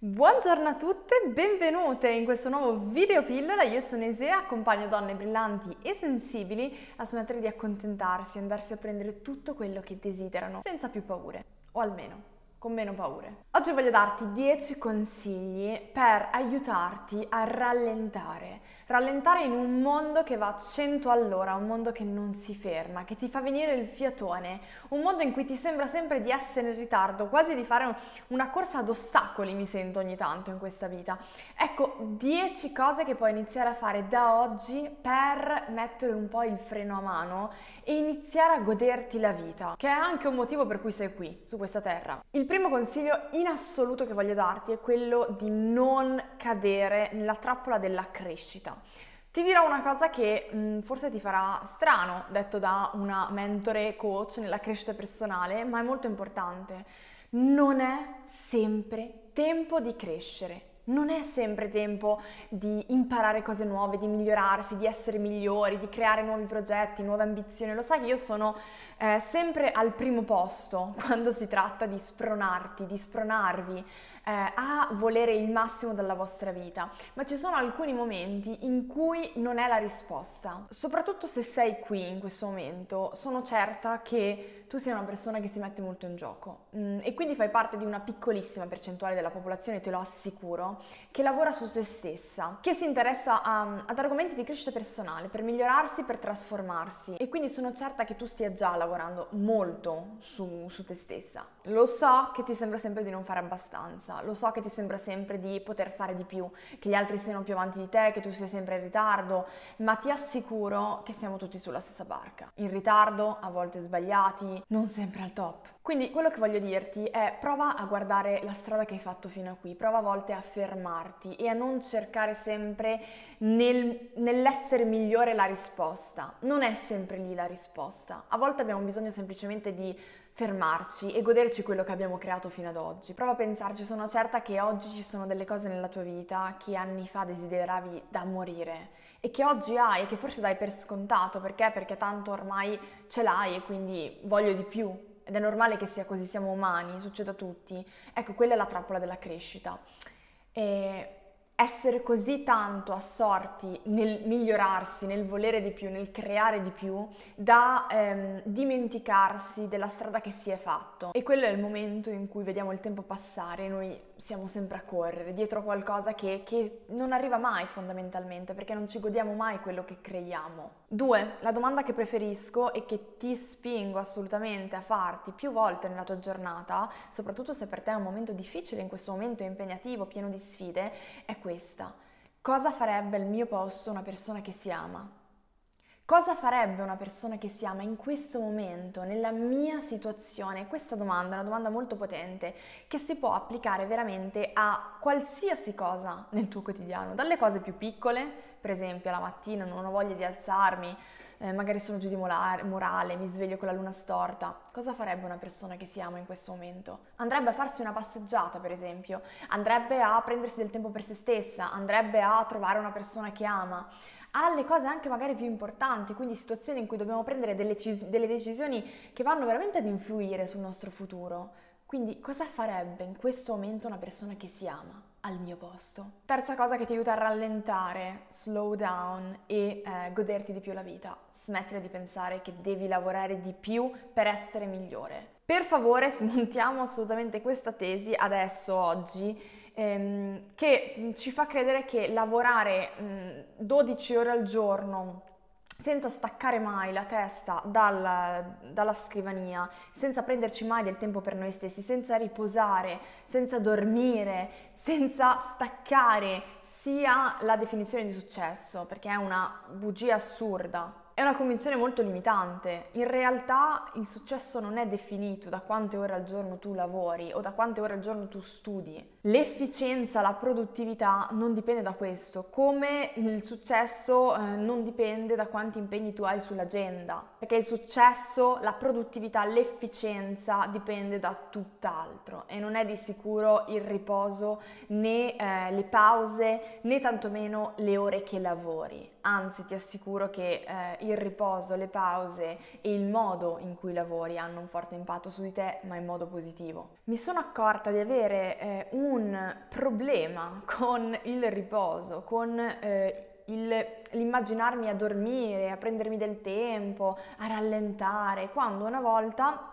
Buongiorno a tutte, benvenute in questo nuovo video pillola. Io sono Esea, accompagno donne brillanti e sensibili a smettere di accontentarsi, andarsi a prendere tutto quello che desiderano, senza più paure, o almeno con meno paure. Oggi voglio darti 10 consigli per aiutarti a rallentare. Rallentare in un mondo che va a 100 all'ora, un mondo che non si ferma, che ti fa venire il fiatone, un mondo in cui ti sembra sempre di essere in ritardo, quasi di fare una corsa ad ostacoli, mi sento ogni tanto in questa vita. Ecco, 10 cose che puoi iniziare a fare da oggi per mettere un po' il freno a mano e iniziare a goderti la vita, che è anche un motivo per cui sei qui, su questa terra. Il primo consiglio in assoluto che voglio darti è quello di non cadere nella trappola della crescita. Ti dirò una cosa che mh, mm, forse ti farà strano, detto da una mentore coach nella crescita personale, ma è molto importante. Non è sempre tempo di crescere. Non è sempre tempo di imparare cose nuove, di migliorarsi, di essere migliori, di creare nuovi progetti, nuove ambizioni. Lo sai che io sono eh, sempre al primo posto quando si tratta di spronarti, di spronarvi a volere il massimo dalla vostra vita, ma ci sono alcuni momenti in cui non è la risposta. Soprattutto se sei qui in questo momento, sono certa che tu sia una persona che si mette molto in gioco mm, e quindi fai parte di una piccolissima percentuale della popolazione, te lo assicuro, che lavora su se stessa, che si interessa a, ad argomenti di crescita personale per migliorarsi, per trasformarsi e quindi sono certa che tu stia già lavorando molto su, su te stessa. Lo so che ti sembra sempre di non fare abbastanza, lo so che ti sembra sempre di poter fare di più, che gli altri siano più avanti di te, che tu sia sempre in ritardo, ma ti assicuro che siamo tutti sulla stessa barca. In ritardo, a volte sbagliati, non sempre al top. Quindi quello che voglio dirti è prova a guardare la strada che hai fatto fino a qui, prova a volte a fermarti e a non cercare sempre nel, nell'essere migliore la risposta. Non è sempre lì la risposta. A volte abbiamo bisogno semplicemente di fermarci e goderci quello che abbiamo creato fino ad oggi. Prova a pensarci, sono certa che oggi ci sono delle cose nella tua vita che anni fa desideravi da morire e che oggi hai e che forse dai per scontato, perché? Perché tanto ormai ce l'hai e quindi voglio di più. Ed è normale che sia così, siamo umani, succede a tutti. Ecco, quella è la trappola della crescita. E essere così tanto assorti nel migliorarsi, nel volere di più, nel creare di più, da ehm, dimenticarsi della strada che si è fatto. E quello è il momento in cui vediamo il tempo passare e noi siamo sempre a correre dietro qualcosa che, che non arriva mai fondamentalmente, perché non ci godiamo mai quello che creiamo. Due, la domanda che preferisco e che ti spingo assolutamente a farti più volte nella tua giornata, soprattutto se per te è un momento difficile, in questo momento impegnativo, pieno di sfide, è questa. Cosa farebbe al mio posto una persona che si ama? Cosa farebbe una persona che si ama in questo momento, nella mia situazione? Questa domanda è una domanda molto potente che si può applicare veramente a qualsiasi cosa nel tuo quotidiano, dalle cose più piccole, per esempio la mattina non ho voglia di alzarmi, eh, magari sono giù di morale, mi sveglio con la luna storta. Cosa farebbe una persona che si ama in questo momento? Andrebbe a farsi una passeggiata, per esempio, andrebbe a prendersi del tempo per se stessa, andrebbe a trovare una persona che ama alle cose anche magari più importanti, quindi situazioni in cui dobbiamo prendere delle, delle decisioni che vanno veramente ad influire sul nostro futuro. Quindi cosa farebbe in questo momento una persona che si ama al mio posto? Terza cosa che ti aiuta a rallentare, slow down e eh, goderti di più la vita. Smettere di pensare che devi lavorare di più per essere migliore. Per favore smontiamo assolutamente questa tesi adesso, oggi, ehm, che ci fa credere che lavorare mh, 12 ore al giorno senza staccare mai la testa dal, dalla scrivania, senza prenderci mai del tempo per noi stessi, senza riposare, senza dormire, senza staccare, sia la definizione di successo, perché è una bugia assurda. È una convinzione molto limitante. In realtà il successo non è definito da quante ore al giorno tu lavori o da quante ore al giorno tu studi. L'efficienza, la produttività non dipende da questo, come il successo eh, non dipende da quanti impegni tu hai sull'agenda, perché il successo, la produttività, l'efficienza dipende da tutt'altro e non è di sicuro il riposo né eh, le pause né tantomeno le ore che lavori. Anzi, ti assicuro che eh, il riposo, le pause e il modo in cui lavori hanno un forte impatto su di te, ma in modo positivo. Mi sono accorta di avere eh, un un problema con il riposo, con eh, il, l'immaginarmi a dormire, a prendermi del tempo, a rallentare, quando una volta,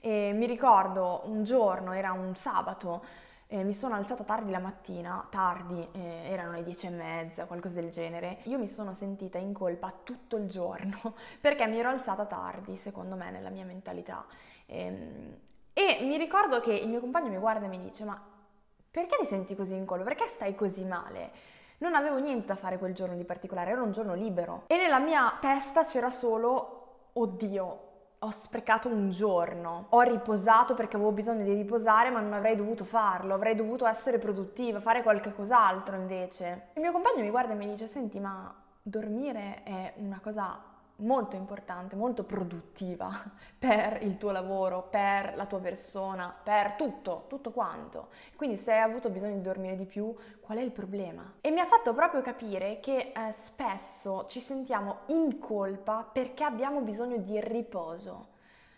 eh, mi ricordo un giorno, era un sabato, eh, mi sono alzata tardi la mattina, tardi, eh, erano le dieci e mezza, qualcosa del genere. Io mi sono sentita in colpa tutto il giorno perché mi ero alzata tardi, secondo me, nella mia mentalità. E, ehm, e mi ricordo che il mio compagno mi guarda e mi dice: Ma perché ti senti così in colpa? Perché stai così male? Non avevo niente da fare quel giorno di particolare, era un giorno libero. E nella mia testa c'era solo: Oddio, ho sprecato un giorno, ho riposato perché avevo bisogno di riposare ma non avrei dovuto farlo, avrei dovuto essere produttiva, fare qualche cos'altro invece. Il mio compagno mi guarda e mi dice, senti ma dormire è una cosa molto importante, molto produttiva per il tuo lavoro, per la tua persona, per tutto, tutto quanto. Quindi se hai avuto bisogno di dormire di più, qual è il problema? E mi ha fatto proprio capire che eh, spesso ci sentiamo in colpa perché abbiamo bisogno di riposo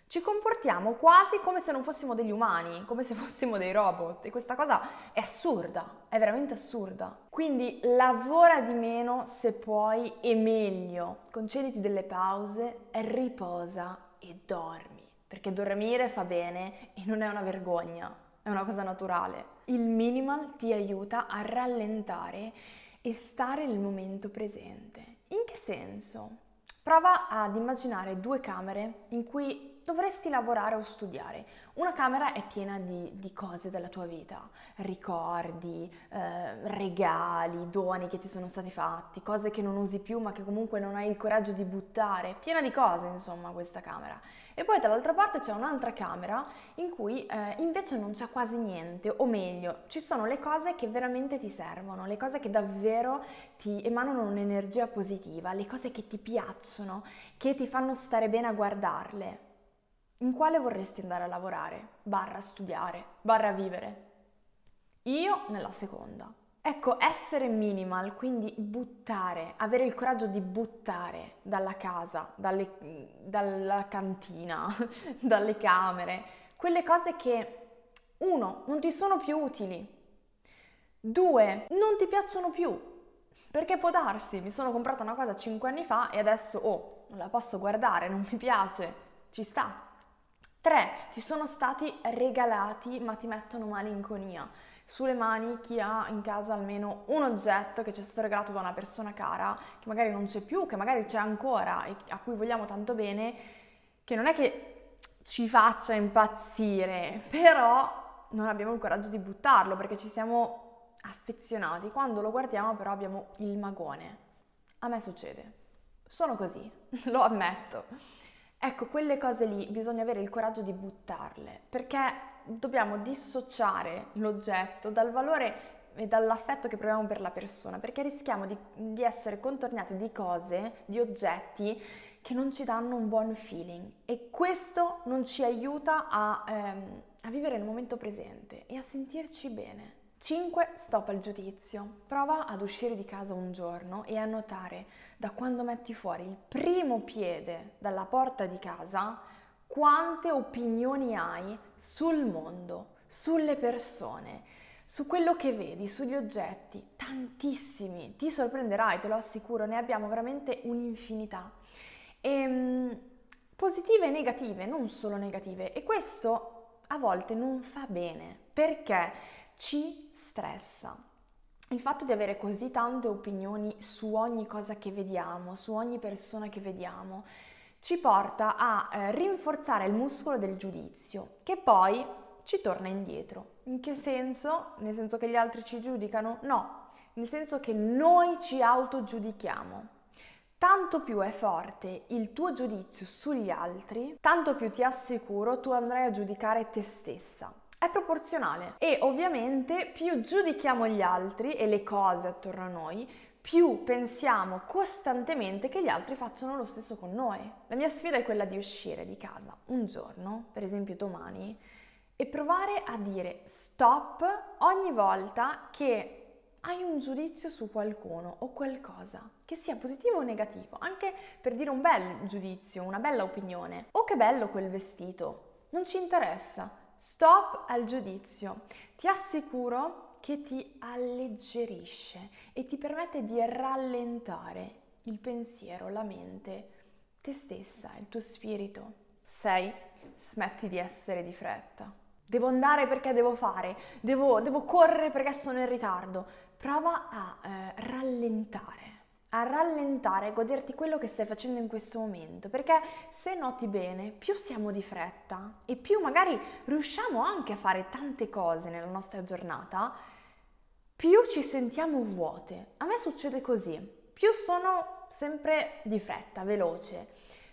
ci comportiamo quasi come se non fossimo degli umani, come se fossimo dei robot e questa cosa è assurda, è veramente assurda. Quindi lavora di meno se puoi e meglio, concediti delle pause, riposa e dormi, perché dormire fa bene e non è una vergogna, è una cosa naturale. Il minimal ti aiuta a rallentare e stare nel momento presente. In che senso? Prova ad immaginare due camere in cui dovresti lavorare o studiare. Una camera è piena di, di cose della tua vita, ricordi, eh, regali, doni che ti sono stati fatti, cose che non usi più ma che comunque non hai il coraggio di buttare, piena di cose insomma questa camera. E poi dall'altra parte c'è un'altra camera in cui eh, invece non c'è quasi niente, o meglio, ci sono le cose che veramente ti servono, le cose che davvero ti emanano un'energia positiva, le cose che ti piacciono, che ti fanno stare bene a guardarle. In quale vorresti andare a lavorare, barra studiare, barra vivere? Io nella seconda. Ecco, essere minimal, quindi buttare, avere il coraggio di buttare dalla casa, dalle, dalla cantina, dalle camere, quelle cose che, uno, non ti sono più utili, due, non ti piacciono più, perché può darsi, mi sono comprata una cosa 5 anni fa e adesso, oh, non la posso guardare, non mi piace, ci sta, 3. Ti sono stati regalati ma ti mettono malinconia. Sulle mani chi ha in casa almeno un oggetto che ci è stato regalato da una persona cara, che magari non c'è più, che magari c'è ancora e a cui vogliamo tanto bene, che non è che ci faccia impazzire, però non abbiamo il coraggio di buttarlo perché ci siamo affezionati. Quando lo guardiamo però abbiamo il magone. A me succede. Sono così, lo ammetto. Ecco, quelle cose lì bisogna avere il coraggio di buttarle, perché dobbiamo dissociare l'oggetto dal valore e dall'affetto che proviamo per la persona, perché rischiamo di, di, essere contornati di cose, di oggetti che non ci danno un buon feeling e questo non ci aiuta a, ehm, a vivere il momento presente e a sentirci bene. 5. Stop al giudizio. Prova ad uscire di casa un giorno e a notare da quando metti fuori il primo piede dalla porta di casa quante opinioni hai sul mondo, sulle persone, su quello che vedi, sugli oggetti. Tantissimi. Ti sorprenderai, te lo assicuro, ne abbiamo veramente un'infinità. E, ehm, positive e negative, non solo negative. E questo a volte non fa bene perché ci stressa. Il fatto di avere così tante opinioni su ogni cosa che vediamo, su ogni persona che vediamo, ci porta a eh, rinforzare il muscolo del giudizio, che poi ci torna indietro. In che senso? Nel senso che gli altri ci giudicano? No, nel senso che noi ci autogiudichiamo. Tanto più è forte il tuo giudizio sugli altri, tanto più ti assicuro tu andrai a giudicare te stessa è proporzionale e ovviamente più giudichiamo gli altri e le cose attorno a noi, più pensiamo costantemente che gli altri facciano lo stesso con noi. La mia sfida è quella di uscire di casa un giorno, per esempio domani, e provare a dire stop ogni volta che hai un giudizio su qualcuno o qualcosa, che sia positivo o negativo, anche per dire un bel giudizio, una bella opinione. Oh che bello quel vestito, non ci interessa, Stop al giudizio. Ti assicuro che ti alleggerisce e ti permette di rallentare il pensiero, la mente, te stessa, il tuo spirito. 6. Smetti di essere di fretta. Devo andare perché devo fare, devo, devo correre perché sono in ritardo. Prova a eh, rallentare a rallentare, a goderti quello che stai facendo in questo momento, perché se noti bene, più siamo di fretta e più magari riusciamo anche a fare tante cose nella nostra giornata, più ci sentiamo vuote. A me succede così, più sono sempre di fretta, veloce,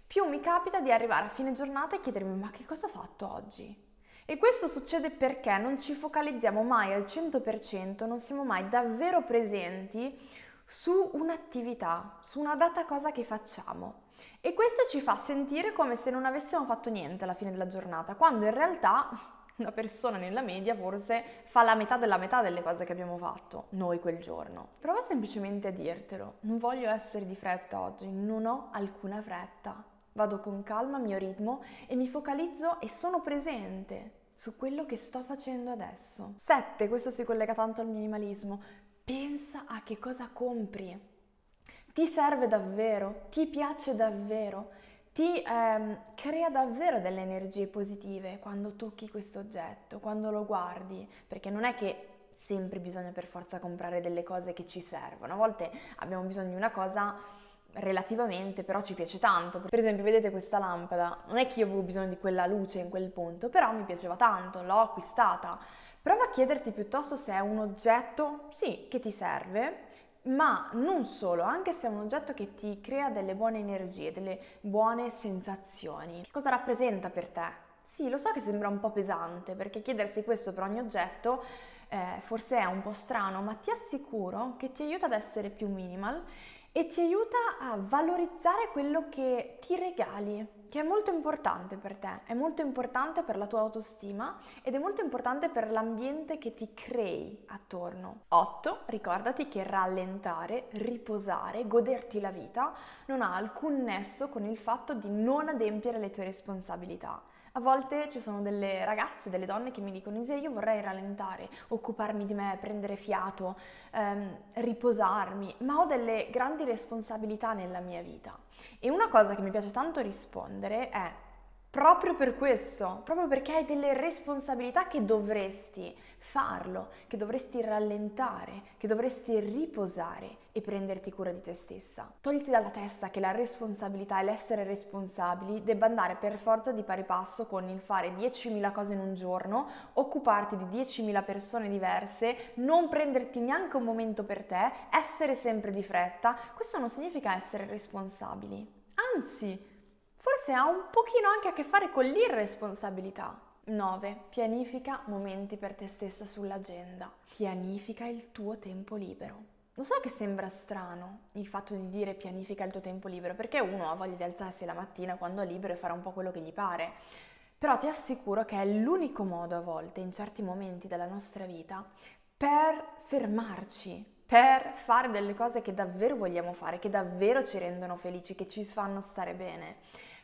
più mi capita di arrivare a fine giornata e chiedermi ma che cosa ho fatto oggi? E questo succede perché non ci focalizziamo mai al 100%, non siamo mai davvero presenti su un'attività, su una data cosa che facciamo. E questo ci fa sentire come se non avessimo fatto niente alla fine della giornata, quando in realtà una persona nella media forse fa la metà della metà delle cose che abbiamo fatto noi quel giorno. Prova semplicemente a dirtelo, non voglio essere di fretta oggi, non ho alcuna fretta. Vado con calma, mio ritmo e mi focalizzo e sono presente su quello che sto facendo adesso. 7. Questo si collega tanto al minimalismo. Pensa a che cosa compri. Ti serve davvero? Ti piace davvero? Ti ehm, crea davvero delle energie positive quando tocchi questo oggetto, quando lo guardi, perché non è che sempre bisogna per forza comprare delle cose che ci servono, a volte abbiamo bisogno di una cosa relativamente, però ci piace tanto. Per esempio, vedete questa lampada, non è che io avevo bisogno di quella luce in quel punto, però mi piaceva tanto, l'ho acquistata Prova a chiederti piuttosto se è un oggetto, sì, che ti serve, ma non solo, anche se è un oggetto che ti crea delle buone energie, delle buone sensazioni. Che cosa rappresenta per te? Sì, lo so che sembra un po' pesante, perché chiedersi questo per ogni oggetto eh, forse è un po' strano, ma ti assicuro che ti aiuta ad essere più minimal e ti aiuta a valorizzare quello che ti regali, che è molto importante per te, è molto importante per la tua autostima ed è molto importante per l'ambiente che ti crei attorno. 8. Ricordati che rallentare, riposare, goderti la vita non ha alcun nesso con il fatto di non adempiere le tue responsabilità. A volte ci sono delle ragazze, delle donne che mi dicono Isia io vorrei rallentare, occuparmi di me, prendere fiato, ehm, riposarmi, ma ho delle grandi responsabilità nella mia vita. E una cosa che mi piace tanto rispondere è proprio per questo, proprio perché hai delle responsabilità che dovresti farlo, che dovresti rallentare, che dovresti riposare e prenderti cura di te stessa. Togliti dalla testa che la responsabilità e l'essere responsabili debba andare per forza di pari passo con il fare 10.000 cose in un giorno, occuparti di 10.000 persone diverse, non prenderti neanche un momento per te, essere sempre di fretta. Questo non significa essere responsabili. Anzi, forse ha un pochino anche a che fare con l'irresponsabilità. 9. Pianifica momenti per te stessa sull'agenda. Pianifica il tuo tempo libero. Lo so che sembra strano il fatto di dire pianifica il tuo tempo libero, perché uno ha voglia di alzarsi la mattina quando è libero e fare un po' quello che gli pare. Però ti assicuro che è l'unico modo a volte, in certi momenti della nostra vita, per fermarci, per fare delle cose che davvero vogliamo fare, che davvero ci rendono felici, che ci fanno stare bene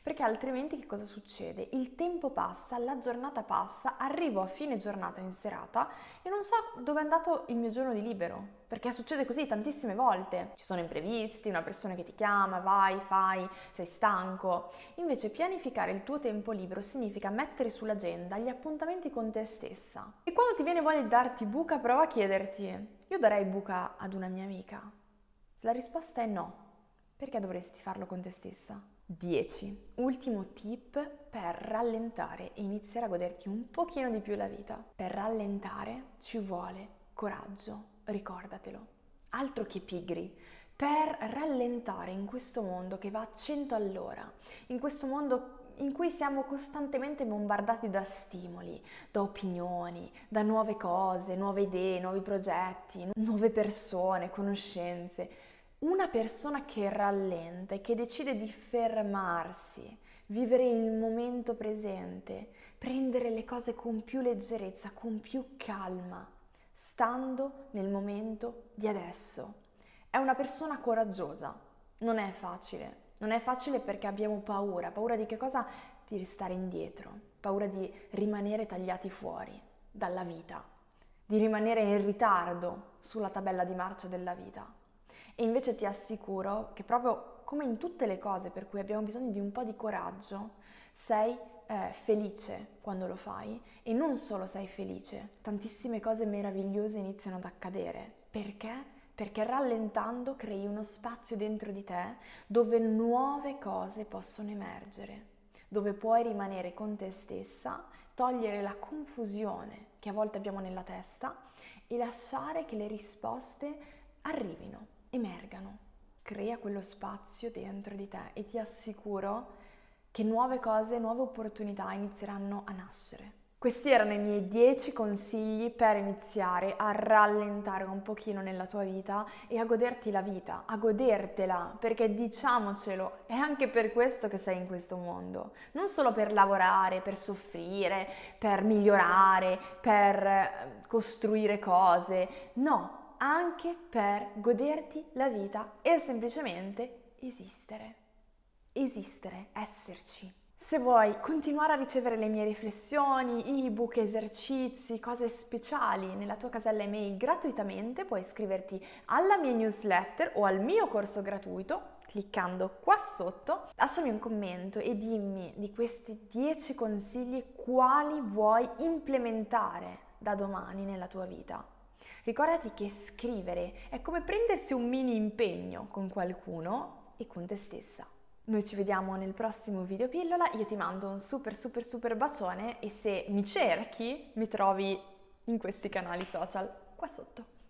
perché altrimenti che cosa succede? Il tempo passa, la giornata passa, arrivo a fine giornata in serata e non so dove è andato il mio giorno di libero, perché succede così tantissime volte. Ci sono imprevisti, una persona che ti chiama, vai, fai, sei stanco. Invece pianificare il tuo tempo libero significa mettere sull'agenda gli appuntamenti con te stessa. E quando ti viene voglia di darti buca, prova a chiederti, io darei buca ad una mia amica? La risposta è no. Perché dovresti farlo con te stessa? 10. Ultimo tip per rallentare e iniziare a goderti un pochino di più la vita. Per rallentare ci vuole coraggio, ricordatelo. Altro che pigri. Per rallentare in questo mondo che va a 100 all'ora, in questo mondo in cui siamo costantemente bombardati da stimoli, da opinioni, da nuove cose, nuove idee, nuovi progetti, nuove persone, conoscenze una persona che rallenta e che decide di fermarsi, vivere il momento presente, prendere le cose con più leggerezza, con più calma, stando nel momento di adesso. È una persona coraggiosa, non è facile, non è facile perché abbiamo paura, paura di che cosa? di restare indietro, paura di rimanere tagliati fuori dalla vita, di rimanere in ritardo sulla tabella di marcia della vita. E invece ti assicuro che proprio come in tutte le cose per cui abbiamo bisogno di un po' di coraggio, sei eh, felice quando lo fai e non solo sei felice, tantissime cose meravigliose iniziano ad accadere. Perché? Perché rallentando crei uno spazio dentro di te dove nuove cose possono emergere, dove puoi rimanere con te stessa, togliere la confusione che a volte abbiamo nella testa e lasciare che le risposte arrivino, emergano. Crea quello spazio dentro di te e ti assicuro che nuove cose, nuove opportunità inizieranno a nascere. Questi erano i miei 10 consigli per iniziare a rallentare un pochino nella tua vita e a goderti la vita, a godertela, perché diciamocelo, è anche per questo che sei in questo mondo, non solo per lavorare, per soffrire, per migliorare, per eh, costruire cose, no, anche per goderti la vita e semplicemente esistere. Esistere, esserci. Se vuoi continuare a ricevere le mie riflessioni, ebook, esercizi, cose speciali nella tua casella email gratuitamente, puoi iscriverti alla mia newsletter o al mio corso gratuito cliccando qua sotto. Lasciami un commento e dimmi di questi 10 consigli quali vuoi implementare da domani nella tua vita. Ricordati che scrivere è come prendersi un mini impegno con qualcuno e con te stessa. Noi ci vediamo nel prossimo video pillola, io ti mando un super super super bacione e se mi cerchi mi trovi in questi canali social qua sotto.